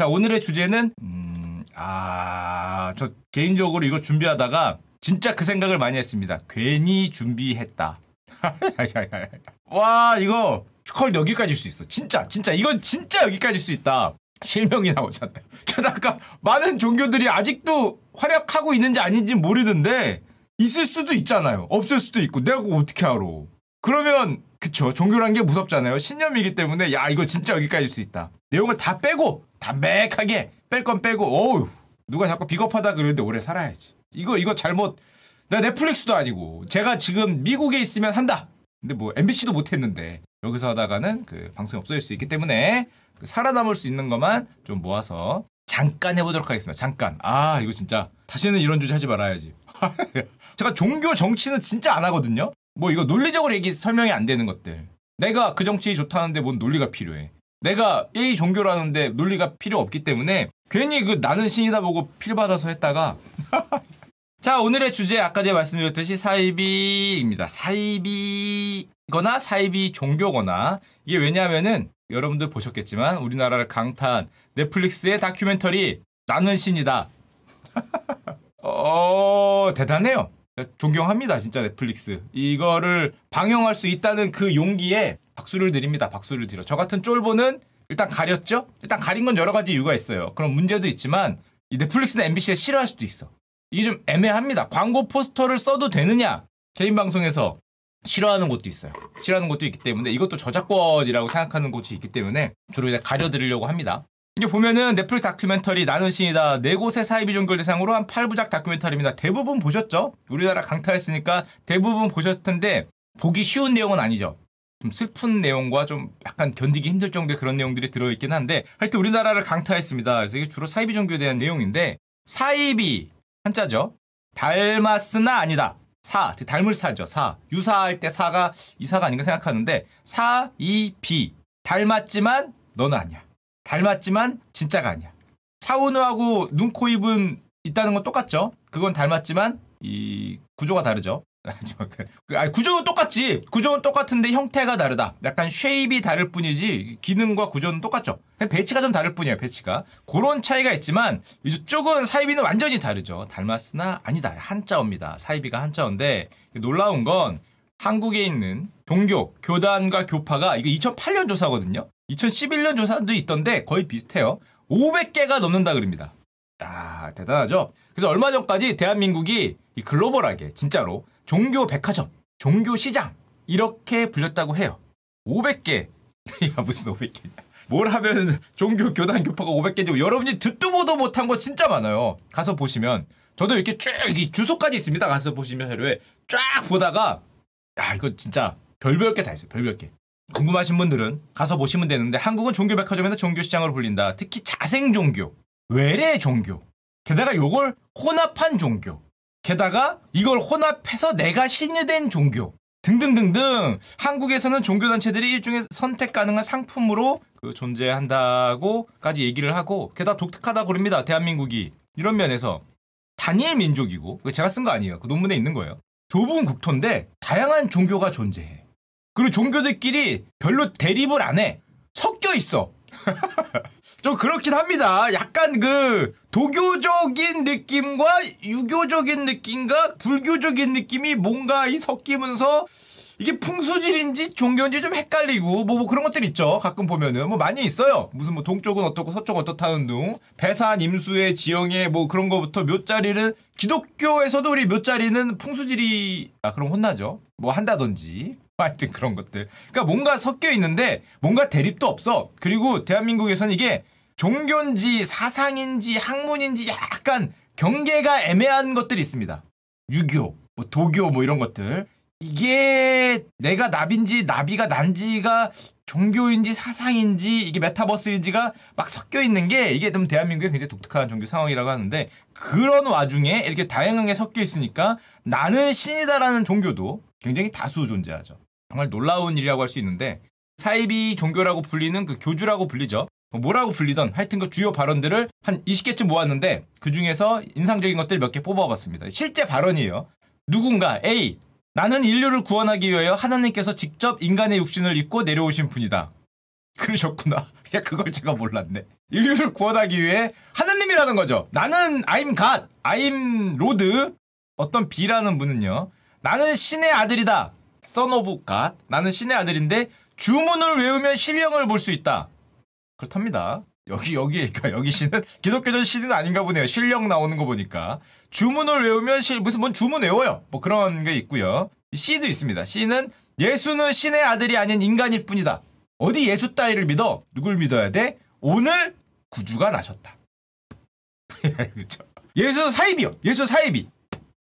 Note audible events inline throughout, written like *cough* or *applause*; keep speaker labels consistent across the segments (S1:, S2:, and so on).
S1: 자, 오늘의 주제는, 음, 아, 저 개인적으로 이거 준비하다가 진짜 그 생각을 많이 했습니다. 괜히 준비했다. *laughs* 와, 이거 컬 여기까지일 수 있어. 진짜, 진짜. 이건 진짜 여기까지일 수 있다. 실명이 나오잖아요. *laughs* 게다가 많은 종교들이 아직도 활약하고 있는지 아닌지 모르는데 있을 수도 있잖아요. 없을 수도 있고 내가 그거 어떻게 알아. 그러면 그쵸 종교란 게 무섭잖아요. 신념이기 때문에 야 이거 진짜 여기까지일 수 있다. 내용을 다 빼고 담백하게 뺄 건 빼고 어우 누가 자꾸 비겁하다 그러는데 오래 살아야지. 이거 이거 잘못 내가 넷플릭스도 아니고 제가 지금 미국에 있으면 한다. 근데 뭐 MBC도 못했는데 여기서 하다가는 그 방송이 없어질 수 있기 때문에 그 살아남을 수 있는 것만 좀 모아서 잠깐 해보도록 하겠습니다. 잠깐. 아 이거 진짜 다시는 이런 주제 하지 말아야지. *laughs* 제가 종교 정치는 진짜 안 하거든요. 뭐 이거 논리적으로 얘기 설명이 안 되는 것들. 내가 그 정치 좋다는데 뭔 논리가 필요해. 내가 A 종교라는데 논리가 필요 없기 때문에 괜히 그 나는 신이다 보고 필 받아서 했다가 *laughs* 자 오늘의 주제 아까 제가 말씀드렸듯이 사이비입니다. 사이비거나 사이비 종교거나 이게 왜냐하면은 여러분들 보셨겠지만 우리나라를 강타한 넷플릭스의 다큐멘터리 나는 신이다. *laughs* 어 대단해요. 존경합니다 진짜 넷플릭스. 이거를 방영할 수 있다는 그 용기에 박수를 드립니다 박수를 드려. 저 같은 쫄보는 일단 가렸죠? 일단 가린 건 여러 가지 이유가 있어요. 그런 문제도 있지만 이 넷플릭스나 MBC가 싫어할 수도 있어. 이게 좀 애매합니다. 광고 포스터를 써도 되느냐? 개인 방송에서 싫어하는 곳도 있어요. 싫어하는 곳도 있기 때문에 이것도 저작권이라고 생각하는 곳이 있기 때문에 주로 이제 가려드리려고 합니다 이게 보면은 넷플릭스 다큐멘터리 나는 신이다 네 곳의 사이비 종교를 대상으로 한 8부작 다큐멘터리입니다. 대부분 보셨죠? 우리나라 강타했으니까 대부분 보셨을 텐데 보기 쉬운 내용은 아니죠. 좀 슬픈 내용과 좀 약간 견디기 힘들 정도의 그런 내용들이 들어있긴 한데 하여튼 우리나라를 강타했습니다. 그래서 이게 주로 사이비 종교에 대한 내용인데 사이비 한자죠. 닮았으나 아니다. 사, 닮을 사죠. 사. 유사할 때 사가 이사가 아닌가 생각하는데 사, 이, 비. 닮았지만 너는 아니야. 닮았지만 진짜가 아니야. 차은우하고 눈, 코, 입은 있다는 건 똑같죠? 그건 닮았지만 이 구조가 다르죠. *laughs* 그, 아니, 구조는 똑같지. 구조는 똑같은데 형태가 다르다. 약간 shape이 다를 뿐이지 기능과 구조는 똑같죠. 배치가 좀 다를 뿐이에요. 배치가 그런 차이가 있지만 이쪽은 사이비는 완전히 다르죠. 닮았으나 아니다. 한자어입니다. 사이비가 한자어인데 놀라운 건 한국에 있는 종교, 교단과 교파가 이게 2008년 조사거든요. 2011년 조사도 있던데 거의 비슷해요. 500개가 넘는다 그럽니다. 아, 대단하죠? 그래서 얼마 전까지 대한민국이 글로벌하게 진짜로 종교 백화점, 종교 시장 이렇게 불렸다고 해요. 500개. *laughs* 야, 무슨 500개냐. 뭘 하면 종교 교단 교파가 500개인지 여러분이 듣도 보도 못한 거 진짜 많아요. 가서 보시면 저도 이렇게 쭉 이 주소까지 있습니다. 가서 보시면 자료에 쫙 보다가 야, 이거 진짜 별별 게 다 있어요. 별별 게. 궁금하신 분들은 가서 보시면 되는데 한국은 종교 백화점에서 종교 시장으로 불린다. 특히 자생 종교, 외래 종교. 게다가 요걸 혼합한 종교. 게다가 이걸 혼합해서 내가 신이 된 종교. 등등등등 한국에서는 종교 단체들이 일종의 선택 가능한 상품으로 그 존재한다고까지 얘기를 하고 게다가 독특하다고 그럽니다 대한민국이 이런 면에서 단일 민족이고 제가 쓴 거 아니에요 그 논문에 있는 거예요 좁은 국토인데 다양한 종교가 존재해 그리고 종교들끼리 별로 대립을 안 해. 섞여 있어. *laughs* 좀 그렇긴 합니다. 약간 그 도교적인 느낌과 유교적인 느낌과 불교적인 느낌이 뭔가 이 섞이면서 이게 풍수질인지 종교인지 좀 헷갈리고 뭐, 뭐 그런 것들 있죠. 가끔 보면은 뭐 많이 있어요. 무슨 뭐 동쪽은 어떻고 서쪽은 어떻다는 둥 배산 임수의 지형의 뭐 그런 거부터 묘자리는 기독교에서도 우리 묘자리는 풍수질이 아 그럼 혼나죠. 뭐 한다든지 하여튼 그런 것들. 그러니까 뭔가 섞여 있는데 뭔가 대립도 없어. 그리고 대한민국에서는 이게 종교인지 사상인지 학문인지 약간 경계가 애매한 것들이 있습니다. 유교, 뭐 도교 뭐 이런 것들. 이게 내가 나비인지 나비가 난지가 종교인지 사상인지 이게 메타버스인지가 막 섞여 있는 게 이게 좀 대한민국의 굉장히 독특한 종교 상황이라고 하는데 그런 와중에 이렇게 다양하게 섞여 있으니까 나는 신이다라는 종교도 굉장히 다수 존재하죠. 정말 놀라운 일이라고 할 수 있는데 사이비 종교라고 불리는 그 교주라고 불리죠. 뭐 뭐라고 불리던 하여튼 그 주요 발언들을 한 20개쯤 모았는데 그 중에서 인상적인 것들 몇 개 뽑아봤습니다. 실제 발언이에요. 누군가 A 나는 인류를 구원하기 위하여 하나님께서 직접 인간의 육신을 입고 내려오신 분이다. 그러셨구나. *laughs* 야 그걸 제가 몰랐네. 인류를 구원하기 위해 하느님이라는 거죠. 나는 I'm God, I'm Lord. 어떤 B라는 분은요. 나는 신의 아들이다. God. 나는 신의 아들인데 주문을 외우면 신령을 볼 수 있다. 그렇답니다. 여기 여기 그러니까 여기 신은 기독교전 신은 아닌가 보네요. 신령 나오는 거 보니까 주문을 외우면 실 무슨 뭔 주문 외워요. 뭐 그런 게 있고요. C도 있습니다. C는 예수는 신의 아들이 아닌 인간일 뿐이다. 어디 예수 따위를 믿어? 누굴 믿어야 돼? 오늘 구주가 나셨다. *laughs* 그렇죠. 예수 사입이요. 예수 사입이.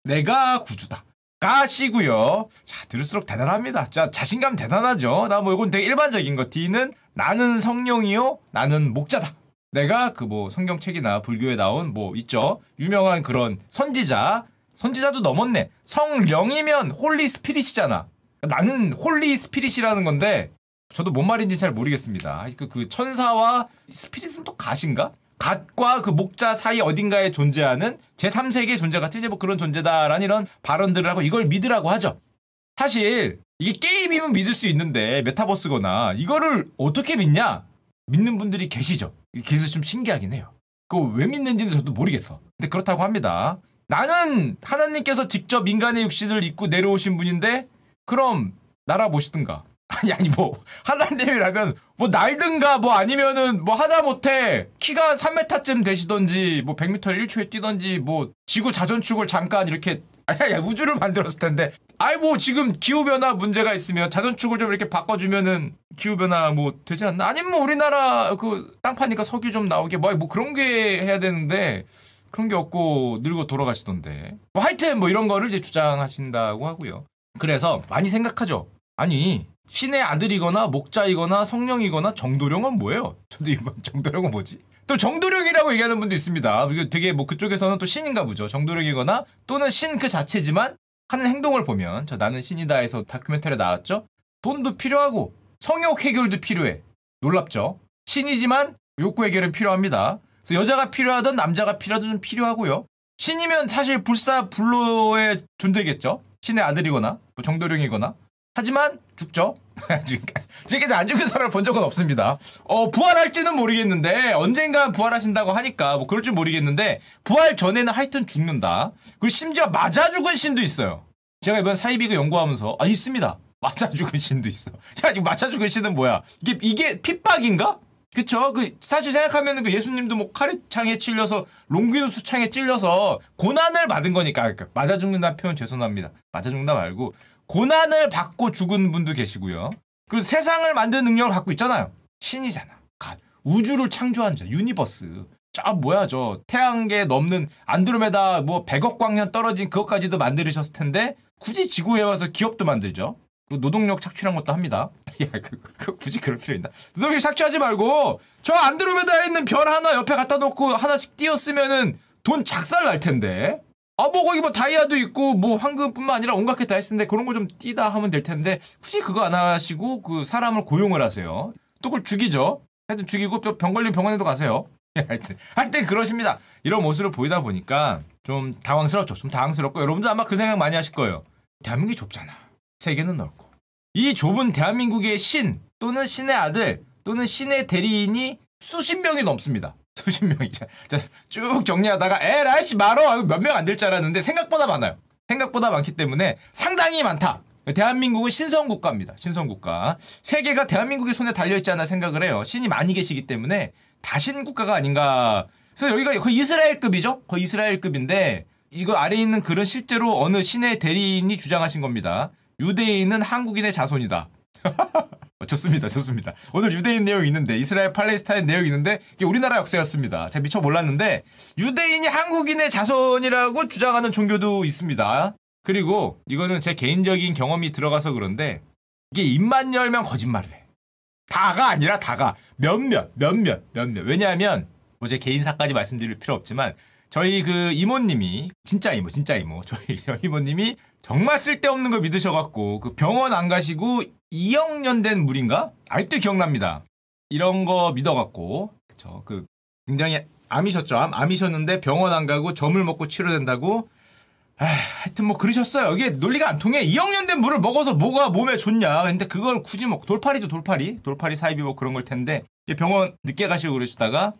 S1: 내가 구주다. 가시고요. 자, 들을수록 대단합니다. 자, 자신감 대단하죠. 나 뭐 이건 되게 일반적인 거. D는 나는 성령이요. 나는 목자다. 내가 그 뭐 성경책이나 불교에 나온 뭐 있죠. 유명한 그런 선지자. 선지자도 넘었네. 성령이면 holy spirit이잖아. 나는 holy spirit이라는 건데 저도 뭔 말인지 잘 모르겠습니다. 그, 그 천사와 spirit은 또 God인가? 갓과 그 목자 사이 어딘가에 존재하는 제3세계의 존재 같은 이제 뭐 그런 존재다라는 이런 발언들을 하고 이걸 믿으라고 하죠. 사실 이게 게임이면 믿을 수 있는데 메타버스거나 이거를 어떻게 믿냐? 믿는 분들이 계시죠. 그래서 좀 신기하긴 해요. 그거 왜 믿는지는 저도 모르겠어. 근데 그렇다고 합니다. 나는 하나님께서 직접 인간의 육신을 입고 내려오신 분인데 그럼 날아보시든가. *laughs* 아니 아니 뭐 하나님이라면 뭐 날든가 뭐 아니면은 뭐 하다 못해 키가 3m쯤 되시던지 뭐 100m를 1초에 뛰던지 뭐 지구 자전축을 잠깐 이렇게 *laughs* 아야 야 우주를 만들었을 텐데. 아이 뭐 지금 기후 변화 문제가 있으면 자전축을 좀 이렇게 바꿔주면은 기후 변화 뭐 되지 않나? 아니면 뭐 우리나라 그 땅 파니까 석유 좀 나오게 뭐, 뭐 그런 게 해야 되는데 그런 게 없고 늙어 돌아가시던데. 뭐 하여튼 뭐 이런 거를 이제 주장하신다고 하고요. 그래서 많이 생각하죠. 아니 신의 아들이거나 목자이거나 성령이거나 정도령은 뭐예요? 저도 이번 *laughs* 정도령은 뭐지? 또 정도령이라고 얘기하는 분도 있습니다. 이거 되게 뭐 그쪽에서는 또 신인가 보죠. 정도령이거나 또는 신 그 자체지만 하는 행동을 보면 저 나는 신이다 해서 다큐멘터리 나왔죠. 돈도 필요하고 성욕 해결도 필요해. 놀랍죠? 신이지만 욕구 해결은 필요합니다. 그래서 여자가 필요하든 남자가 필요하든 좀 필요하고요. 신이면 사실 불사 불로의 존재겠죠. 신의 아들이거나 뭐 정도령이거나 하지만 죽죠. *laughs* 지금까지 안 죽은 사람을 본 적은 없습니다. 어, 부활할지는 모르겠는데 언젠간 부활하신다고 하니까 뭐 그럴 줄 모르겠는데 부활 전에는 하여튼 죽는다. 그리고 심지어 맞아 죽은 신도 있어요. 제가 이번 사이비그 연구하면서 아 있습니다. 맞아 죽은 신도 있어. *laughs* 야, 이 맞아 죽은 신은 뭐야? 이게 이게 핍박인가? 그쵸? 그 사실 생각하면 그 예수님도 뭐 카리창에 찔려서 롱기누스 창에 찔려서 고난을 받은 거니까 그러니까 맞아 죽는다는 표현 죄송합니다. 맞아 죽는다 말고 고난을 받고 죽은 분도 계시고요. 그리고 세상을 만드는 능력을 갖고 있잖아요. 신이잖아. God. 우주를 창조한 자, universe. 저 뭐야 저 태양계 넘는 안드로메다 뭐 100억 광년 떨어진 그것까지도 만들으셨을 텐데 굳이 지구에 와서 기업도 만들죠. 그 노동력 착취한 것도 합니다. *laughs* 야, 그, 그, 굳이 그럴 필요 있나? 노동력 착취하지 말고 저 안드로메다에 있는 별 하나 옆에 갖다 놓고 하나씩 띄었으면은 돈 작살 날 텐데. 아, 뭐, 거기 뭐, 다이아도 있고, 뭐, 황금뿐만 아니라 온갖 게 다 있을 텐데, 그런 거좀 띄다 하면 될 텐데, 굳이 그거 안 하시고, 그 사람을 고용을 하세요. 또 그걸 죽이죠. 하여튼 죽이고, 병 걸린 병원에도 가세요. *laughs* 하여튼, 하여튼 그러십니다. 이런 모습을 보이다 보니까, 좀 당황스럽죠. 좀 당황스럽고, 여러분들 아마 그 생각 많이 하실 거예요. 대한민국이 좁잖아. 세계는 넓고. 이 좁은 대한민국의 신, 또는 신의 아들, 또는 신의 대리인이 수십 명이 넘습니다. 수십 명이 자, 자, 쭉 정리하다가 에라이씨 말어 몇명 안 될 줄 알았는데 생각보다 많아요. 생각보다 많기 때문에 상당히 많다. 대한민국은 신성 국가입니다. 신성 국가. 세계가 대한민국의 손에 달려 있지 않나 생각을 해요. 신이 많이 계시기 때문에 다신 국가가 아닌가. 그래서 여기가 거의 이스라엘급이죠. 거의 이스라엘급인데 이거 아래에 있는 글은 실제로 어느 신의 대리인이 주장하신 겁니다. 유대인은 한국인의 자손이다. *laughs* 좋습니다. 좋습니다. 오늘 유대인 내용이 있는데 이스라엘 팔레스타인 내용이 있는데 이게 우리나라 역사였습니다. 제가 미처 몰랐는데 유대인이 한국인의 자손이라고 주장하는 종교도 있습니다. 그리고 이거는 제 개인적인 경험이 들어가서 그런데 이게 입만 열면 거짓말을 해. 다가 아니라 다가 몇몇 몇몇 몇몇 왜냐하면 뭐 제 개인사까지 말씀드릴 필요 없지만 저희 그 이모님이 진짜 이모 진짜 이모 *laughs* 저희 이모님이 정말 쓸데없는 거 믿으셔갖고 그 병원 안 가시고 2억 년 된 물인가? 아직도 기억납니다. 이런 거 믿어갖고 그쵸 그 굉장히 암이셨죠 암, 암이셨는데 병원 안 가고 점을 먹고 치료된다고 아, 하여튼 뭐 그러셨어요. 이게 논리가 안 통해. 2억 년 된 물을 먹어서 뭐가 몸에 좋냐. 근데 그걸 굳이 뭐 돌팔이죠 돌팔이. 돌팔이 사입이 뭐 그런 걸 텐데 병원 늦게 가시고 그러시다가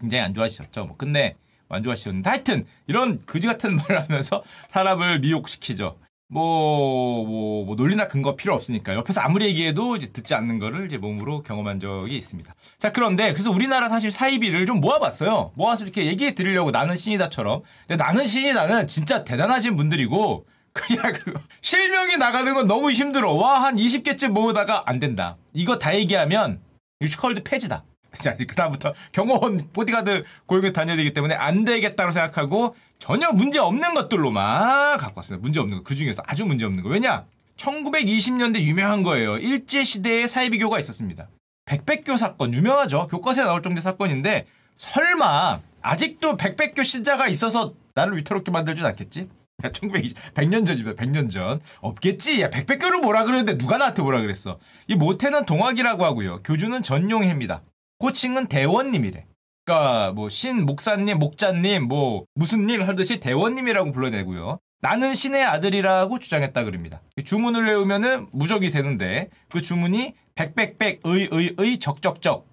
S1: 굉장히 안 좋아하셨죠. 뭐 끝내 안 좋아하셨는데 하여튼 이런 그지 같은 *laughs* 말을 하면서 사람을 미혹시키죠. 뭐, 뭐, 뭐, 논리나 근거 필요 없으니까. 옆에서 아무리 얘기해도 이제 듣지 않는 거를 이제 몸으로 경험한 적이 있습니다. 자, 그런데 그래서 우리나라 사실 사이비를 좀 모아봤어요. 모아서 이렇게 얘기해 드리려고 나는 신이다처럼. 근데 나는 신이다는 진짜 대단하신 분들이고, *laughs* 그냥 그 실명이 나가는 건 너무 힘들어. 와, 한 20개쯤 모으다가 안 된다. 이거 다 얘기하면 유시컬드 폐지다. *laughs* 자, 그다음부터 경호원 보디가드 고용에 다녀야 되기 때문에 안 되겠다고 생각하고 전혀 문제 없는 것들로만 갖고 왔습니다. 문제 없는 거. 그 중에서 아주 문제 없는 거. 왜냐? 1920년대 유명한 거예요. 일제시대에 사이비교가 있었습니다. 백백교 사건 유명하죠. 교과서에 나올 정도의 사건인데 설마 아직도 백백교 신자가 있어서 나를 위태롭게 만들진 않겠지? 1920, 100년 전입니다. 100년 전. 없겠지. 야, 백백교를 뭐라 그러는데 누가 나한테 뭐라 그랬어. 이 모태는 동학이라고 하고요. 교주는 전용해입니다. 호칭은 대원님이래. 그러니까 뭐 신 목사님, 목자님, 뭐 무슨 님 하듯이 대원님이라고 불러내고요. 나는 신의 아들이라고 주장했다 그럽니다. 주문을 외우면은 무적이 되는데 그 주문이 백백백 의의의 적적적?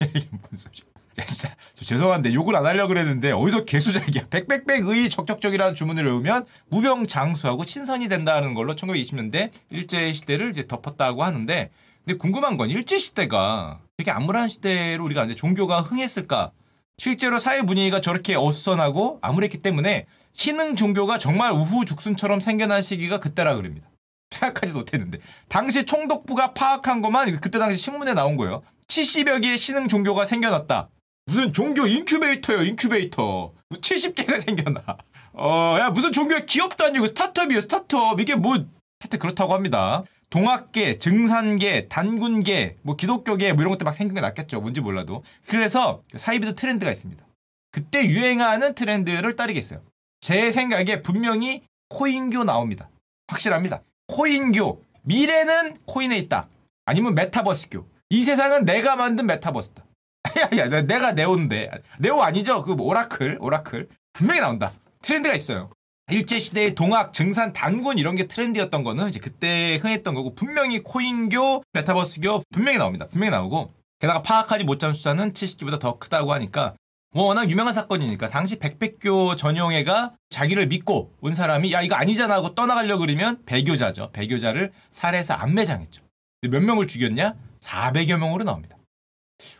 S1: *laughs* 진짜 죄송한데 욕을 안 하려고 그랬는데 어디서 개수작이야. 백백백 의 적적적이라는 주문을 외우면 무병장수하고 친선이 된다는 걸로 1920년대 일제 시대를 이제 덮었다고 하는데 근데 궁금한 건 일제 시대가 되게 암울한 시대로 우리가 이제 종교가 흥했을까? 실제로 사회 분위기가 저렇게 어수선하고 암울했기 때문에 신흥 종교가 정말 우후죽순처럼 생겨난 시기가 그때라 그럽니다. *laughs* 생각하지도 못했는데 당시 총독부가 파악한 것만 그때 당시 신문에 나온 거예요. 70여 개의 신흥 종교가 생겨났다. 무슨 종교 인큐베이터요, 인큐베이터. 70개가 생겨나. 어, 야, 무슨 종교야 기업도 아니고 스타트업이에요, 스타트업. 이게 뭐, 하여튼 그렇다고 합니다. 동학계, 증산계, 단군계, 뭐 기독교계 뭐 이런 것들 막 생긴 게 났겠죠. 뭔지 몰라도. 그래서 사이비도 트렌드가 있습니다. 그때 유행하는 트렌드를 따르겠어요. 제 생각에 분명히 코인교 나옵니다. 확실합니다. 코인교. 미래는 코인에 있다. 아니면 메타버스교. 이 세상은 내가 만든 메타버스다. *laughs* 야야 내가 네오인데 네오 아니죠? 그 오라클 오라클 분명히 나온다. 트렌드가 있어요. 일제시대의 동학, 증산, 단군 이런 게 트렌드였던 거는 이제 그때 흥했던 거고 분명히 코인교, 메타버스교 분명히 나옵니다. 분명히 나오고 게다가 파악하지 못한 숫자는 70기보다 더 크다고 하니까 뭐 워낙 유명한 사건이니까 당시 백백교 전용회가 자기를 믿고 온 사람이 야 이거 아니잖아 하고 떠나가려고 그러면 배교자죠. 배교자를 살해해서 안매장했죠. 몇 명을 죽였냐? 400여 명으로 나옵니다.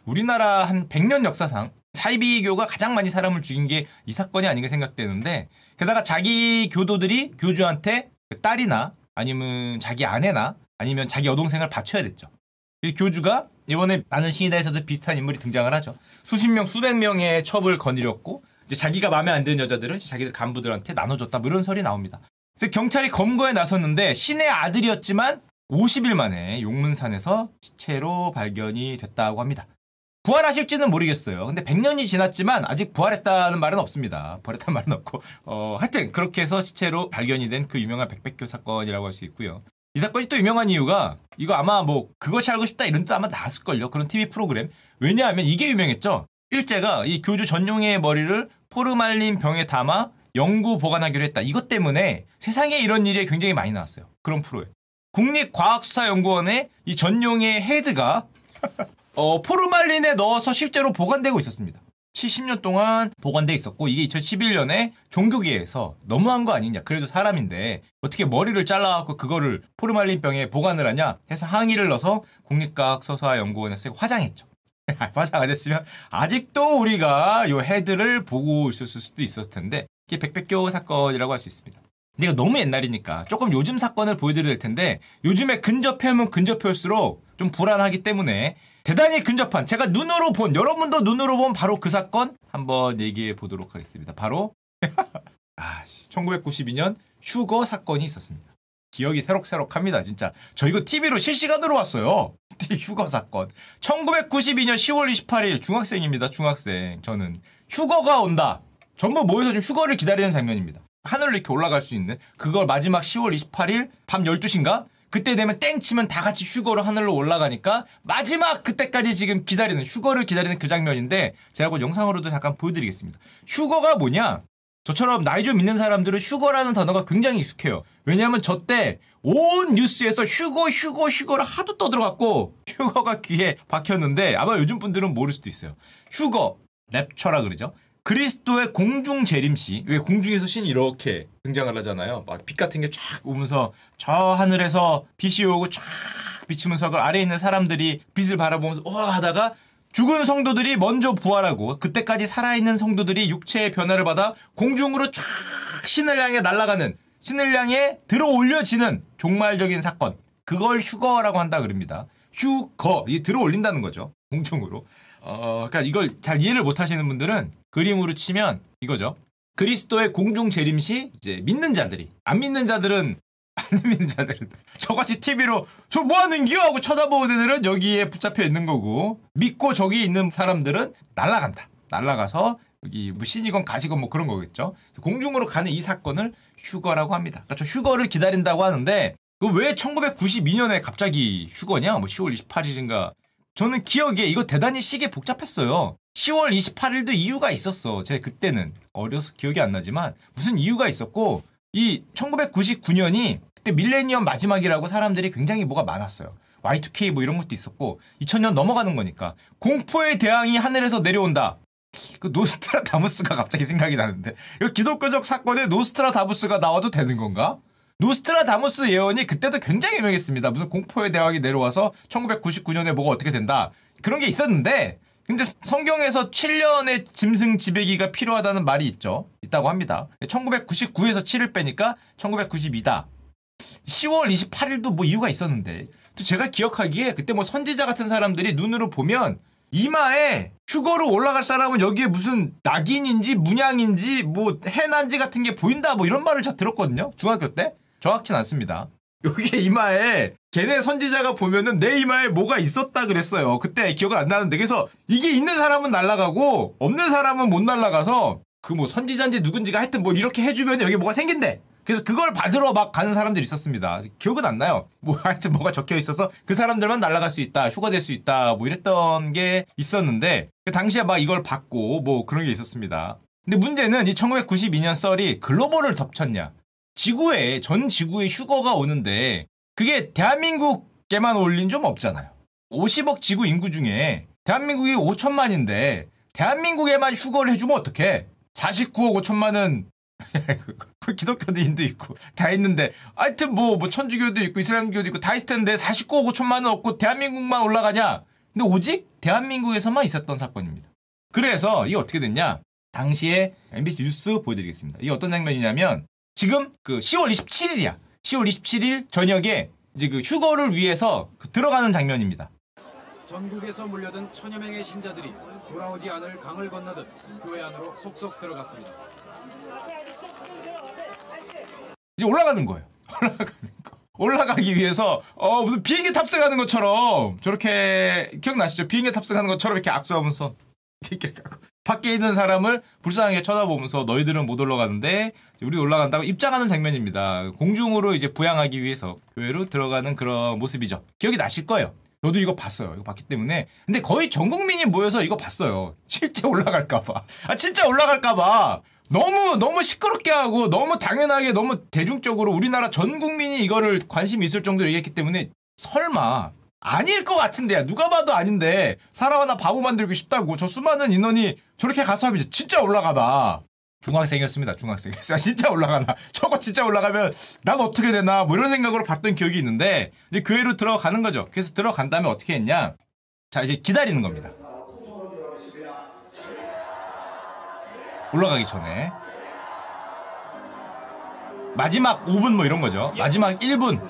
S1: 우리나라 한 100년 역사상 사이비교가 가장 많이 사람을 죽인 게 이 사건이 아닌가 생각되는데 게다가 자기 교도들이 교주한테 딸이나 아니면 자기 아내나 아니면 자기 여동생을 바쳐야 됐죠. 이 교주가 이번에 나는 신이다에서도 비슷한 인물이 등장을 하죠. 수십 명, 수백 명의 첩을 거느렸고 이제 자기가 마음에 안 드는 여자들을 자기들 간부들한테 나눠줬다 뭐 이런 설이 나옵니다. 그래서 경찰이 검거에 나섰는데 신의 아들이었지만 50일 만에 용문산에서 시체로 발견이 됐다고 합니다. 부활하실지는 모르겠어요. 근데 100년이 지났지만 아직 부활했다는 말은 없습니다. 부활했다는 말은 없고 어, 하여튼 그렇게 해서 시체로 발견이 된 그 유명한 백백교 사건이라고 할 수 있고요. 이 사건이 또 유명한 이유가 이거 아마 뭐 그것이 알고 싶다 이런 뜻 아마 나왔을걸요. 그런 TV 프로그램. 왜냐하면 이게 유명했죠. 일제가 이 교주 전용의 머리를 포르말린 병에 담아 연구 보관하기로 했다. 이것 때문에 세상에 이런 일이 굉장히 많이 나왔어요. 그런 프로에. 국립과학수사연구원의 이 전용의 헤드가 *laughs* 어, 포르말린에 넣어서 실제로 보관되고 있었습니다. 70년 동안 보관돼 있었고 이게 2011년에 종교계에서 너무한 거 아니냐. 그래도 사람인데 어떻게 머리를 잘라갖고 그거를 포르말린병에 보관을 하냐 해서 항의를 넣어서 국립과학서사연구원에서 화장했죠. *laughs* 화장 안 했으면 아직도 우리가 요 헤드를 보고 있었을 수도 있었을 텐데 이게 백백교 사건이라고 할 수 있습니다. 이거 너무 옛날이니까 조금 요즘 사건을 보여드려야 될 텐데 요즘에 근접해오면 근접해올수록 좀 불안하기 때문에 대단히 근접한 제가 눈으로 본 여러분도 눈으로 본 바로 그 사건 한번 얘기해 보도록 하겠습니다. 바로 *laughs* 아, 1992년 휴거 사건이 있었습니다. 기억이 새록새록합니다, 진짜. 저 이거 TV로 실시간으로 왔어요. *laughs* 휴거 사건. 1992년 10월 28일 중학생입니다, 중학생. 저는 휴거가 온다. 전부 모여서 좀 휴거를 기다리는 장면입니다. 하늘로 이렇게 올라갈 수 있는 그걸 마지막 10월 28일 밤 12시인가 그때 되면 땡 치면 다 같이 휴거로 하늘로 올라가니까 마지막 그때까지 지금 기다리는 휴거를 기다리는 그 장면인데 제가 그 영상으로도 잠깐 보여드리겠습니다. 휴거가 뭐냐? 저처럼 나이 좀 있는 사람들은 휴거라는 단어가 굉장히 익숙해요. 왜냐하면 저 때 온 뉴스에서 휴거, 휴거, 휴거를 하도 떠들어갖고 휴거가 귀에 박혔는데 아마 요즘 분들은 모를 수도 있어요. 휴거, 랩처라 그러죠. 그리스도의 공중 재림시 왜 공중에서 신이 이렇게 등장을 하잖아요. 막 빛 같은 게 쫙 오면서 저 하늘에서 빛이 오고 쫙 비치면서 그 아래에 있는 사람들이 빛을 바라보면서 와 하다가 죽은 성도들이 먼저 부활하고 그때까지 살아있는 성도들이 육체의 변화를 받아 공중으로 쫙 신을 향해 날아가는 신을 향해 들어 올려지는 종말적인 사건 그걸 휴거라고 한다 그럽니다. 휴거 이 들어 올린다는 거죠 공중으로. 어, 그러니까 이걸 잘 이해를 못 하시는 분들은 그림으로 치면 이거죠. 그리스도의 공중 재림 시 이제 믿는 자들이 안 믿는 자들은 *laughs* 안 믿는 자들은 저같이 TV로 저 뭐 하는 기요 하고 쳐다보는 애들은 여기에 붙잡혀 있는 거고 믿고 저기 있는 사람들은 날아간다. 날아가서 여기 뭐 신이건 가시건 뭐 그런 거겠죠. 공중으로 가는 이 사건을 휴거라고 합니다. 그러니까 저 휴거를 기다린다고 하는데 그 왜 1992년에 갑자기 휴거냐? 뭐 10월 28일인가 저는 기억에 이거 대단히 시끌벅적했어요. 10월 28일도 이유가 있었어. 제가 그때는 어려서 기억이 안 나지만 무슨 이유가 있었고 이 1999년이 그때 밀레니엄 마지막이라고 사람들이 굉장히 뭐가 많았어요. Y2K 뭐 이런 것도 있었고 2000년 넘어가는 거니까 공포의 대왕이 하늘에서 내려온다. 그 노스트라다무스가 갑자기 생각이 나는데 이거 기독교적 사건에 노스트라다무스가 나와도 되는 건가? 노스트라다무스 예언이 그때도 굉장히 유명했습니다. 무슨 공포의 대왕이 내려와서 1999년에 뭐가 어떻게 된다. 그런 게 있었는데 근데 성경에서 7년의 짐승 지배기가 필요하다는 말이 있죠. 있다고 합니다. 1999에서 7을 빼니까 1992다. 10월 28일도 뭐 이유가 있었는데 또 제가 기억하기에 그때 뭐 선지자 같은 사람들이 눈으로 보면 이마에 휴거로 올라갈 사람은 여기에 무슨 낙인인지 문양인지 뭐 해난지 같은 게 보인다 뭐 이런 말을 제가 들었거든요. 중학교 때. 정확진 않습니다. 여기에 이마에 걔네 선지자가 보면은 내 이마에 뭐가 있었다 그랬어요. 그때 기억은 안 나는데 그래서 이게 있는 사람은 날아가고 없는 사람은 못 날아가서 그 뭐 선지자인지 누군지가 하여튼 뭐 이렇게 해주면 여기 뭐가 생긴대. 그래서 그걸 받으러 막 가는 사람들이 있었습니다. 기억은 안 나요. 뭐 *laughs* 하여튼 뭐가 적혀 있어서 그 사람들만 날아갈 수 있다, 휴가될 수 있다, 뭐 이랬던 게 있었는데 그 당시에 막 이걸 받고 뭐 그런 게 있었습니다. 근데 문제는 이 1992년 썰이 글로벌을 덮쳤냐? 지구에 전 지구에 휴거가 오는데 그게 대한민국에만 올린 좀 없잖아요. 50억 지구 인구 중에 대한민국이 5천만인데 대한민국에만 휴거를 해주면 어떡해? 49억 5천만은 *laughs* 그 기독교도인도 있고 다 있는데 하여튼 뭐, 뭐 천주교도 있고 이슬람교도 있고 다 있을 텐데 49억 5천만은 없고 대한민국만 올라가냐? 근데 오직 대한민국에서만 있었던 사건입니다. 그래서 이게 어떻게 됐냐? 당시에 MBC 뉴스 보여드리겠습니다. 이게 어떤 장면이냐면 지금 그 10월 27일이야. 10월 27일 저녁에 이제 그 휴거를 위해서 그 들어가는 장면입니다.
S2: 전국에서 몰려든 천여 명의 신자들이 돌아오지 않을 강을 건너듯 교회 안으로 속속 들어갔습니다.
S1: 이제 올라가는 거예요. *laughs* 올라가는 거. 올라가기 위해서 어 무슨 비행기 탑승하는 것처럼 저렇게 기억나시죠? 비행기 탑승하는 것처럼 이렇게 악수하면서 *laughs* 이렇게 하고 밖에 있는 사람을 불쌍하게 쳐다보면서 너희들은 못 올라가는데 우리 올라간다고 입장하는 장면입니다. 공중으로 이제 부양하기 위해서 교회로 들어가는 그런 모습이죠. 기억이 나실 거예요. 저도 이거 봤어요. 이거 봤기 때문에. 근데 거의 전 국민이 모여서 이거 봤어요. 실제 올라갈까봐. 아, 진짜 올라갈까봐. 너무, 너무 시끄럽게 하고, 너무 당연하게, 너무 대중적으로 우리나라 전 국민이 이거를 관심이 있을 정도로 얘기했기 때문에, 설마, 아닐 것 같은데, 누가 봐도 아닌데, 사람 하나 바보 만들고 싶다고, 저 수많은 인원이 저렇게 가서 하면 진짜 올라가다. 중학생이었습니다. 중학생. *laughs* 아, 진짜 올라가나. 저거 진짜 올라가면 난 어떻게 되나 뭐 이런 생각으로 봤던 기억이 있는데 이제 교회로 들어가는 거죠. 그래서 들어간 다음에 어떻게 했냐? 자 이제 기다리는 겁니다. 올라가기 전에 마지막 5분 뭐 이런 거죠. 마지막 1분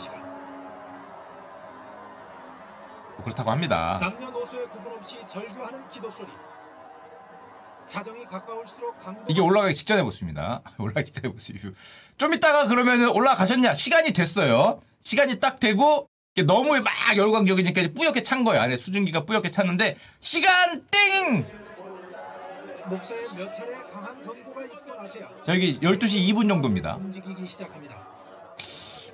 S1: 그렇다고 합니다.
S2: 남녀노소의 구분 없이 절규하는 기도 소리. 자정이 가까울수록 강도
S1: 이게 올라가기 직전의 모습입니다. *laughs* 올라가기 직전의 모습. 좀 이따가 그러면 올라가셨냐? 시간이 됐어요. 시간이 딱 되고 너무 막 열광적이니까 이제 뿌옇게 찬 거예요. 안에 수증기가 뿌옇게 찼는데 시간 땡!
S2: 목사의 몇 차례 강한 있고 나서야
S1: 자 여기 12시 2분 정도입니다.
S2: 움직이기 시작합니다.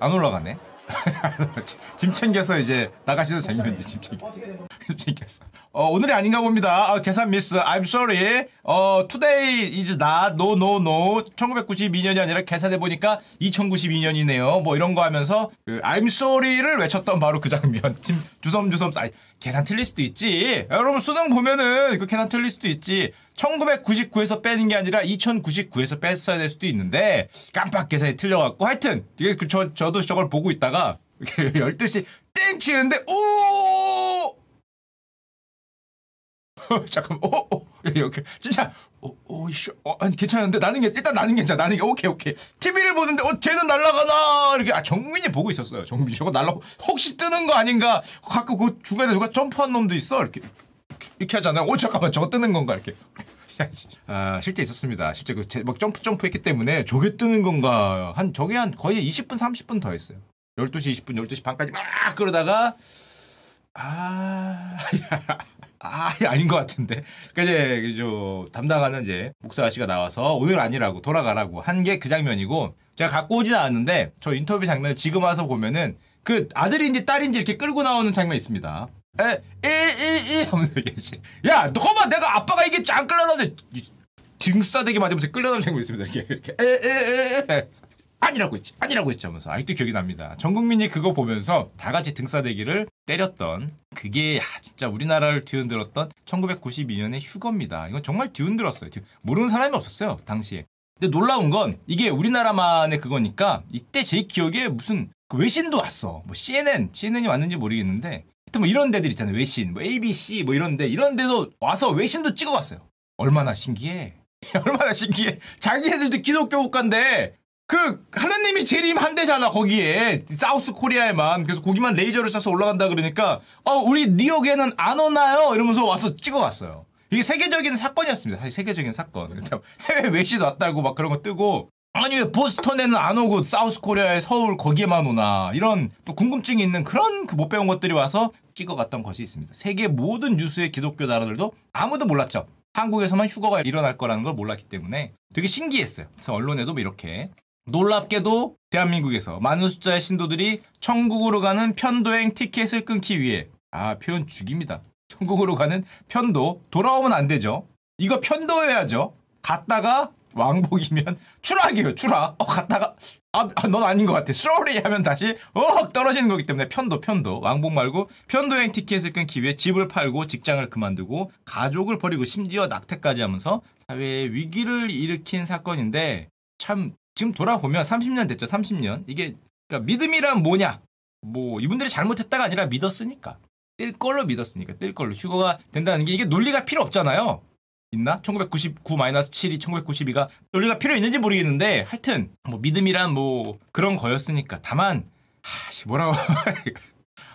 S1: 안 올라가네. *laughs* 짐 챙겨서 이제 나가시는 장면인데 짐 챙겨. *laughs* 짐 챙겼어. 어, 오늘이 아닌가 봅니다. 어, 계산 미스. I'm sorry. 어, today is not. No, no, no. 1992년이 아니라 계산해 보니까 2092년이네요. 뭐 이런 거 하면서 그 I'm sorry를 외쳤던 바로 그 장면. *laughs* 짐 주섬주섬. 아니, 계산 틀릴 수도 있지. 여러분 수능 보면은 그 계산 틀릴 수도 있지. 1999에서 빼는 게 아니라 2099에서 뺐어야 될 수도 있는데 깜빡 계산이 틀려갖고 하여튼 이게 그저 저도 저걸 보고 있다가 *laughs* 12시 땡 치는데 오 잠깐 오, 오 이렇게 진짜 오오씨 어, 아니 괜찮은데? 나는 게 일단 나는 괜찮아. 나는 게 오케이 오케이. TV를 보는데 어 쟤는 날라가나? 이렇게 아 정민이 보고 있었어요. 정민이. 저거 날라 혹시 뜨는 거 아닌가? 가끔 그 주변에 누가 점프한 놈도 있어? 이렇게 이렇게 하잖아요. 오 잠깐만. 저거 뜨는 건가? 이렇게. 야. 아 실제 있었습니다. 실제 그 막 점프 점프 했기 때문에 저게 뜨는 건가? 한 저게 한 거의 20분 30분 더 했어요. 12시 20분 12시 반까지 막 그러다가 아 *laughs* 아, 아닌 것 같은데. 그러니까 이제 저 담당하는 이제 목사 아씨가 나와서 오늘 아니라고 돌아가라고 한 게 그 장면이고 제가 갖고 오진 않았는데 저 인터뷰 장면을 지금 와서 보면은 그 아들인지 딸인지 이렇게 끌고 나오는 장면이 있습니다. 에, 에, 에, 에 하면서. 야, 너봐 내가 아빠가 이게 짱 끌려나오는데 등싸대기 맞으면서 끌려나오는 장면이 있습니다. 이렇게, 이렇게. 에, 에, 에, 에. 아니라고 했지, 아니라고 했지 하면서 아직도 기억이 납니다. 전 국민이 그거 보면서 다 같이 등싸대기를 때렸던 그게 야, 진짜 우리나라를 뒤흔들었던 1992년의 휴거입니다. 이건 정말 뒤흔들었어요. 뒤- 모르는 사람이 없었어요 당시에. 근데 놀라운 건 이게 우리나라만의 그거니까 이때 제 기억에 무슨 그 외신도 왔어. 뭐 CNN, CNN이 왔는지 모르겠는데 하여튼 뭐 이런 데들 있잖아요. 외신, 뭐 ABC 뭐 이런데 이런 데도 와서 외신도 찍어왔어요. 얼마나 신기해. *laughs* 얼마나 신기해. 자기네들도 기독교 국가인데 그 하나님이 재림한대잖아 거기에. 사우스 코리아에만. 그래서 거기만 레이저를 쏴서 올라간다 그러니까 어 우리 뉴욕에는 안 오나요? 이러면서 와서 찍어왔어요. 이게 세계적인 사건이었습니다. 사실 세계적인 사건. 해외 외신 왔다고 막 그런 거 뜨고 아니 왜 보스턴에는 안 오고 사우스 코리아에 서울 거기에만 오나? 이런 또 궁금증이 있는 그런 그 못 배운 것들이 와서 찍어갔던 것이 있습니다. 세계 모든 뉴스의 기독교 나라들도 아무도 몰랐죠. 한국에서만 휴거가 일어날 거라는 걸 몰랐기 때문에 되게 신기했어요. 그래서 언론에도 뭐 이렇게 놀랍게도 대한민국에서 많은 숫자의 신도들이 천국으로 가는 편도행 티켓을 끊기 위해 아 표현 죽입니다. 천국으로 가는 편도 돌아오면 안 되죠. 이거 편도해야죠. 갔다가 왕복이면 *laughs* 추락이에요. 추락. 어 갔다가 아, 아, 넌 아닌 것 같아. 슬로리 하면 다시 어 떨어지는 거기 때문에 편도 편도 왕복 말고 편도행 티켓을 끊기 위해 집을 팔고 직장을 그만두고 가족을 버리고 심지어 낙태까지 하면서 사회에 위기를 일으킨 사건인데 참 지금 돌아보면 30년 됐죠. 30년. 이게 그러니까 믿음이란 뭐냐? 뭐 이분들이 잘못했다가 아니라 믿었으니까. 뜰 걸로 믿었으니까. 뜰 걸로 휴거가 된다는 게 이게 논리가 필요 없잖아요. 있나? 1999-7이 1992가 논리가 필요 있는지 모르겠는데 하여튼 뭐 믿음이란 뭐 그런 거였으니까. 다만 하씨 뭐라고 *laughs*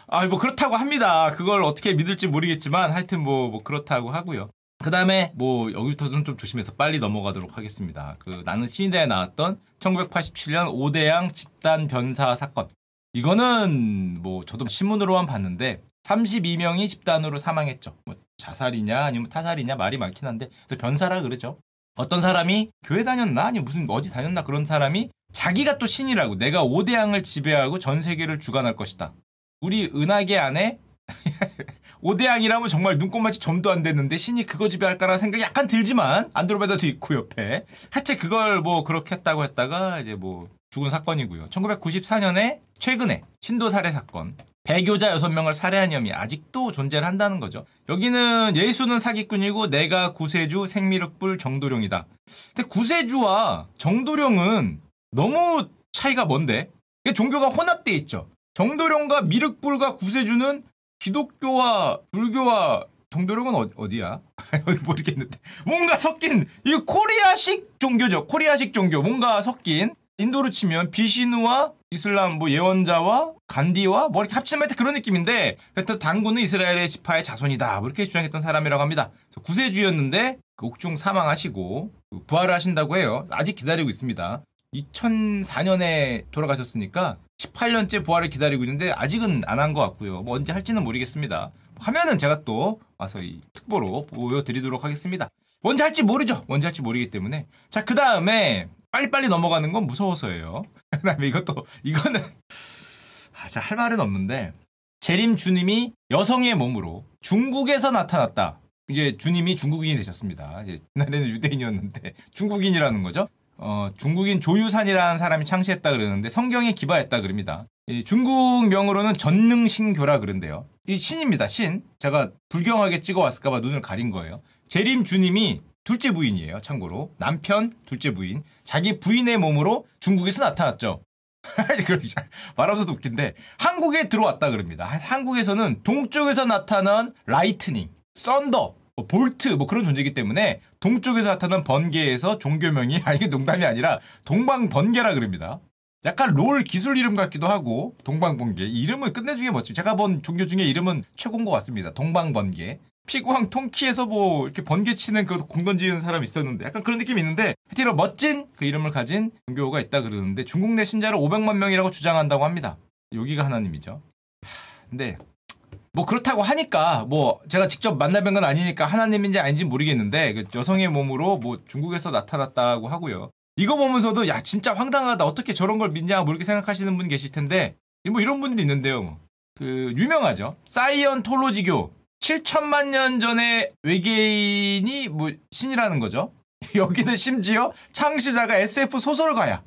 S1: 아 뭐 그렇다고 합니다. 그걸 어떻게 믿을지 모르겠지만 하여튼 뭐, 뭐 그렇다고 하고요. 그 다음에 뭐 여기부터는 좀 조심해서 빨리 넘어가도록 하겠습니다. 그 나는 신인대에 나왔던 1987년 오대양 집단 변사 사건. 이거는 뭐 저도 신문으로만 봤는데 32명이 집단으로 사망했죠. 뭐 자살이냐 아니면 타살이냐 말이 많긴 한데 그래서 변사라 그러죠. 어떤 사람이 교회 다녔나 아니 무슨 어디 다녔나 그런 사람이 자기가 또 신이라고 내가 오대양을 지배하고 전 세계를 주관할 것이다. 우리 은하계 안에 *laughs* 오대양이라면 정말 눈꼽만치 점도 안 됐는데 신이 그거 지배할까라는 생각이 약간 들지만 안드로메다도 있고 옆에 하여튼 그걸 뭐 그렇게 했다고 했다가 이제 뭐 죽은 사건이고요. 1994년에 최근에 신도 살해 사건 배교자 6명을 살해한 혐의 아직도 존재를 한다는 거죠. 여기는 예수는 사기꾼이고 내가 구세주 생미륵불 정도령이다. 근데 구세주와 정도령은 너무 차이가 뭔데? 종교가 혼합돼 있죠. 정도령과 미륵불과 구세주는 기독교와 불교와 정도령은 어, 어디야? *laughs* 모르겠는데 뭔가 섞인 이거 코리아식 종교죠. 코리아식 종교 뭔가 섞인 인도로 치면 비시누와 이슬람 뭐 예언자와 간디와 뭐 이렇게 합치면 하여튼 그런 느낌인데 그래서 당군은 이스라엘의 지파의 자손이다 뭐 이렇게 주장했던 사람이라고 합니다. 구세주였는데 그 옥중 사망하시고 그 부활을 하신다고 해요. 아직 기다리고 있습니다. 2004년에 돌아가셨으니까 18년째 부활을 기다리고 있는데 아직은 안 한 것 같고요. 뭐 언제 할지는 모르겠습니다. 하면은 제가 또 와서 이 특보로 보여드리도록 하겠습니다. 언제 할지 모르죠. 언제 할지 모르기 때문에. 자, 그 다음에 빨리빨리 넘어가는 건 무서워서예요. *laughs* 그 다음에 이것도, 이거는, 아, 자, 할 말은 없는데, 재림 주님이 여성의 몸으로 중국에서 나타났다. 이제 주님이 중국인이 되셨습니다. 이제 옛날에는 유대인이었는데, 중국인이라는 거죠. 어, 중국인 조유산이라는 사람이 창시했다 그러는데 성경에 기반했다 그럽니다. 이 중국 명으로는 전능신교라 그런데요. 이 신입니다. 신. 제가 불경하게 찍어왔을까봐 눈을 가린 거예요. 재림 주님이 둘째 부인이에요. 참고로 남편 둘째 부인 자기 부인의 몸으로 중국에서 나타났죠. *laughs* 말하면서도 웃긴데 한국에 들어왔다 그럽니다. 한- 한국에서는 동쪽에서 나타난 lightning, thunder, 뭐 볼트 뭐 그런 존재이기 때문에 동쪽에서 나타난 번개에서 종교명이 *laughs* 아 이게 농담이 아니라 동방번개라 그럽니다. 약간 롤 기술 이름 같기도 하고 동방번개 이 이름은 끝내주게 멋지. 제가 본 종교 중에 이름은 최고인 것 같습니다. 동방번개. 피구왕 통키에서 뭐 이렇게 번개 치는 그 공 던지는 사람 있었는데 약간 그런 느낌이 있는데 하여튼 멋진 그 이름을 가진 종교가 있다 그러는데 중국 내 신자를 500만 명이라고 주장한다고 합니다. 여기가 하나님이죠. 하, 근데 뭐 그렇다고 하니까 뭐 제가 직접 만나뵌 건 아니니까 하나님인지 아닌지 모르겠는데 그 여성의 몸으로 뭐 중국에서 나타났다고 하고요. 이거 보면서도 야 진짜 황당하다 어떻게 저런 걸 믿냐 뭐 이렇게 생각하시는 분 계실 텐데 뭐 이런 분도 있는데요. 뭐. 그 유명하죠. 사이언톨로지교 7천만 년 전에 외계인이 뭐 신이라는 거죠. *laughs* 여기는 심지어 창시자가 SF 소설가야.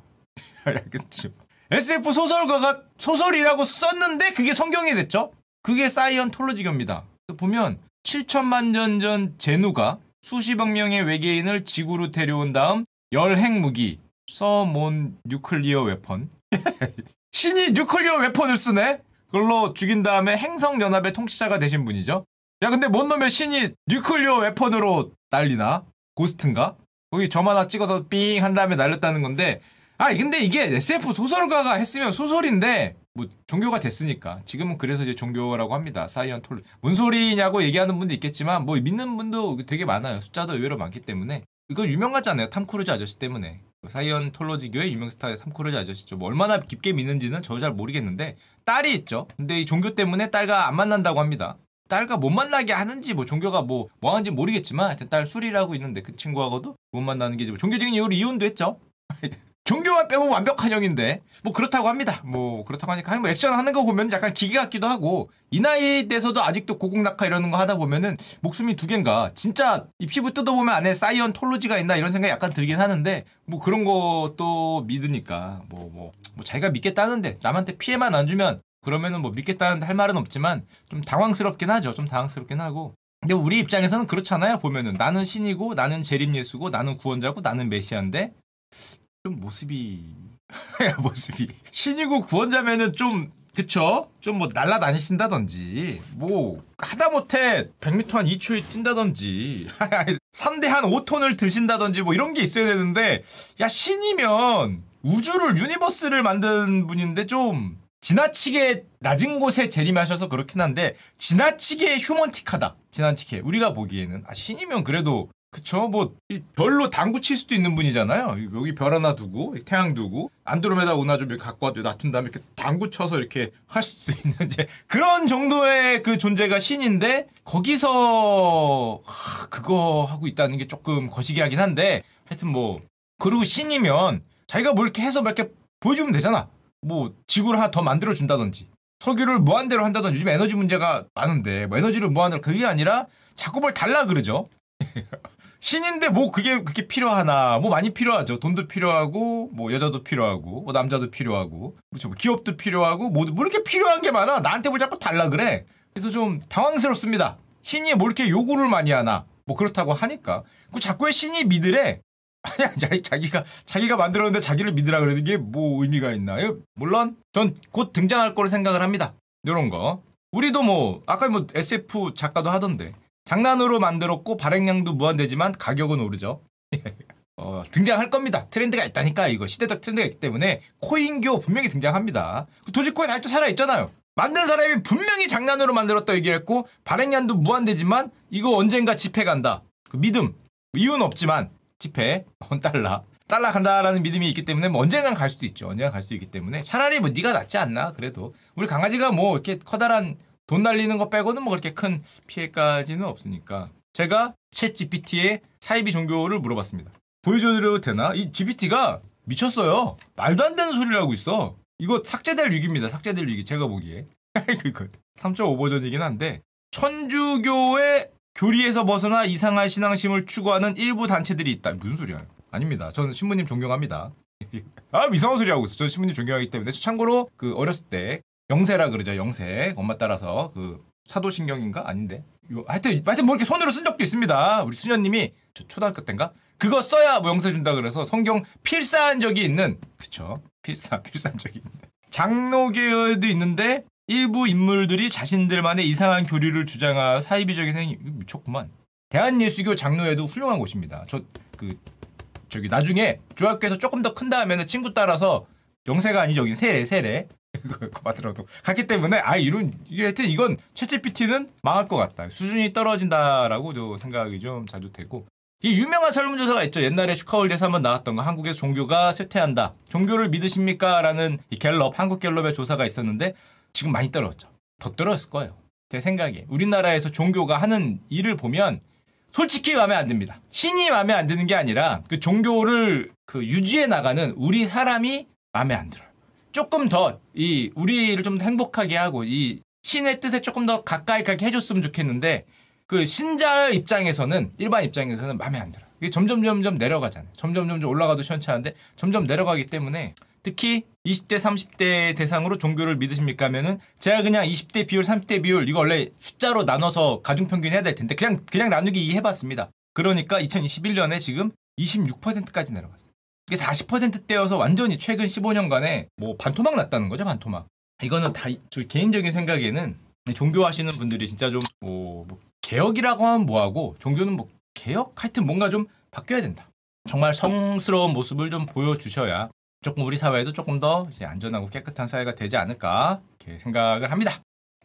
S1: *laughs* SF 소설가가 소설이라고 썼는데 그게 성경이 됐죠. 그게 사이언톨로지교입니다. 보면 7천만 년 전 제누가 수십억 명의 외계인을 지구로 데려온 다음 열 핵무기 summon nuclear weapon *laughs* 신이 nuclear weapon을 쓰네. 그걸로 죽인 다음에 행성 연합의 통치자가 되신 분이죠. 야 근데 뭔 놈의 신이 nuclear weapon으로 날리나? ghost인가? 거기 점 하나 찍어서 삥 한 다음에 날렸다는 건데 아 근데 이게 SF 소설가가 했으면 소설인데 뭐 종교가 됐으니까 지금은 그래서 이제 종교라고 합니다. 사이언톨 뭔 소리냐고 얘기하는 분도 있겠지만 뭐 믿는 분도 되게 많아요. 숫자도 의외로 많기 때문에 이거 유명하잖아요. 탐 크루즈 아저씨 때문에 사이언톨로지교의 유명 스타 탐 크루즈 아저씨죠. 뭐 얼마나 깊게 믿는지는 저 잘 모르겠는데 딸이 있죠. 근데 이 종교 때문에 딸과 안 만난다고 합니다. 딸과 못 만나게 하는지 뭐 종교가 뭐 뭐 하는지 모르겠지만 하여튼 딸 수리라고 있는데 그 친구하고도 못 만나는 게 뭐 종교적인 이유로 이혼도 했죠. *laughs* 종교만 빼면 완벽한 형인데 뭐 그렇다고 합니다. 뭐 그렇다고 하니까 뭐 액션 하는 거 보면 약간 기계 같기도 하고 이 나이 돼서도 아직도 고공낙하 이러는 거 하다 보면은 목숨이 두 개인가 진짜 이 피부 뜯어보면 안에 사이언톨로지가 있나 이런 생각이 약간 들긴 하는데 뭐 그런 것도 믿으니까 뭐뭐뭐 자기가 믿겠다는데 남한테 피해만 안 주면 그러면은 뭐 믿겠다는 할 말은 없지만 좀 당황스럽긴 하죠. 좀 당황스럽긴 하고. 근데 우리 입장에서는 그렇잖아요. 보면은 나는 신이고 나는 재림 예수고 나는 구원자고 나는 메시아인데 좀 모습이 *laughs* 모습이 신이고 구원자면은 좀 그쵸? 좀 뭐 날라다니신다든지 뭐 하다못해 100m 한 2초에 뛴다든지 *laughs* 3대 한 5톤을 드신다든지 뭐 이런 게 있어야 되는데 야 신이면 우주를 universe를 만든 분인데 좀 지나치게 낮은 곳에 재림하셔서 그렇긴 한데 지나치게 human틱하다. 지나치게 우리가 보기에는 아 신이면 그래도 그쵸 뭐 이 별로 당구 칠 수도 있는 분이잖아요. 여기 별 하나 두고 태양 두고 안드로메다 은하 좀 이렇게 갖고 와도 놔둔 다음에 이렇게 당구 쳐서 이렇게 *laughs* 할 수도 있는 이제 *laughs* 그런 정도의 그 존재가 신인데 거기서 하, 그거 하고 있다는 게 조금 거시기 하긴 한데 하여튼 뭐 그리고 신이면 자기가 뭐 이렇게 해서 몇개 보여주면 되잖아. 뭐 지구를 하나 더 만들어 준다든지 석유를 무한대로 한다든지 요즘 에너지 문제가 많은데 뭐 에너지를 무한대로 그게 아니라 자꾸 뭘 달라 그러죠. *laughs* 신인데 뭐 그게 그렇게 필요하나. 뭐 많이 필요하죠. 돈도 필요하고 뭐 여자도 필요하고 뭐 남자도 필요하고. 그렇죠. 뭐 기업도 필요하고 뭐, 뭐 이렇게 필요한 게 많아. 나한테 뭘 자꾸 달라 그래. 그래서 좀 당황스럽습니다. 신이 뭐 이렇게 요구를 많이 하나. 뭐 그렇다고 하니까. 그 자꾸 왜 신이 믿으래? *laughs* 아니야 자기, 자기가 자기가 만들었는데 자기를 믿으라 그러는 게 뭐 의미가 있나요 물론 전 곧 등장할 거로 생각을 합니다. 요런 거. 우리도 뭐 아까 뭐 SF 작가도 하던데 장난으로 만들었고 발행량도 무한대지만 가격은 오르죠. *laughs* 어, 등장할 겁니다. 트렌드가 있다니까 이거 시대적 트렌드가 있기 때문에 코인교 분명히 등장합니다. 그 도지코인 아직도 살아 있잖아요. 만든 사람이 분명히 장난으로 만들었다 얘기했고 발행량도 무한대지만 이거 언젠가 집회 간다. 그 믿음 이유는 없지만 집회 원 달러 달러 간다라는 믿음이 있기 때문에 뭐 언젠간 갈 수도 있죠. 언젠가 갈수 있기 때문에 차라리 뭐 네가 낫지 않나 그래도 우리 강아지가 뭐 이렇게 커다란 돈 날리는 거 빼고는 뭐 그렇게 큰 피해까지는 없으니까 제가 챗 GPT의 사이비 종교를 물어봤습니다. 보여줘도 되나? 이 GPT가 미쳤어요. 말도 안 되는 소리를 하고 있어. 이거 삭제될 위기입니다. 삭제될 위기. 제가 보기에. *laughs* 이거 3.5 버전이긴 한데 천주교의 교리에서 벗어나 이상한 신앙심을 추구하는 일부 단체들이 있다. 무슨 소리야? 아닙니다. 저는 신부님 존경합니다. *laughs* 아 이상한 소리 하고 있어. 저는 신부님 존경하기 때문에 참고로 그 어렸을 때 영세라 그러죠. 영세. 엄마 따라서 그 사도신경인가 아닌데. 요- 하여튼 하여튼 뭐 이렇게 손으로 쓴 적도 있습니다. 우리 수녀님이 초- 초등학교 때인가 그거 써야 뭐 용서 준다 그래서 성경 필사한 적이 있는 그쵸 필사 *laughs* 필사한 적이 있는 장로교도 있는데 일부 인물들이 자신들만의 이상한 교리를 주장하여 사이비적인 행위 미쳤구만 대한예수교 장로회도 훌륭한 곳입니다 저 그 저기 나중에 중학교에서 조금 더 큰 다음에는 친구 따라서 영세가 여기 세례 세례 받으러도 갔기 때문에 아 이런 이게 하여튼 이건 챗GPT는 망할 것 같다. 수준이 떨어진다라고 저 생각이 좀 자주 되고. 이 유명한 설문조사가 있죠. 옛날에 슈카월드에서 한번 나왔던 거. 한국에서 종교가 쇠퇴한다. 종교를 믿으십니까? 라는 이 갤럽 한국 갤럽의 조사가 있었는데 지금 많이 떨어졌죠. 더 떨어졌을 거예요. 제 생각에. 우리나라에서 종교가 하는 일을 보면 솔직히 마음에 안 듭니다. 신이 마음에 안 드는 게 아니라 그 종교를 그 유지해 나가는 우리 사람이 마음에 안 들어요. 조금 더 이 우리를 좀더 행복하게 하고 이 신의 뜻에 조금 더 가까이 가게 해줬으면 좋겠는데 그 신자의 입장에서는 일반 입장에서는 마음에 안 들어요. 이게 점점 점점 내려가잖아요. 점점 점점 올라가도 시원찮은데 점점 내려가기 때문에 특히 20대 30대 대상으로 종교를 믿으십니까 하면은 제가 그냥 20대 비율 30대 비율 이거 원래 숫자로 나눠서 가중 평균 해야 될 텐데 그냥 그냥 나누기 해 봤습니다. 그러니까 2021년에 지금 26%까지 내려갔어요. 이게 40%대여서 완전히 최근 15년간에 뭐 반토막 났다는 거죠, 반토막. 이거는 다 저 개인적인 생각에는 종교하시는 분들이 진짜 좀 뭐, 뭐 개혁이라고 하면 뭐하고 종교는 뭐 개혁 하여튼 뭔가 좀 바뀌어야 된다. 정말 성스러운 모습을 좀 보여주셔야 조금 우리 사회도 조금 더 이제 안전하고 깨끗한 사회가 되지 않을까 이렇게 생각을 합니다.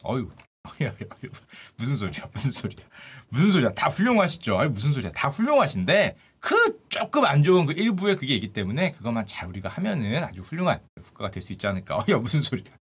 S1: 어유, *laughs* 어휴, 무슨 소리야, 무슨 소리야, 무슨 소리야? 다 훌륭하시죠? 아니 무슨 소리야? 다 훌륭하신데 그 조금 안 좋은 그 일부의 그게 있기 때문에 그것만 잘 우리가 하면은 아주 훌륭한 국가가 될 수 있지 않을까? *laughs* 어야 무슨 소리야?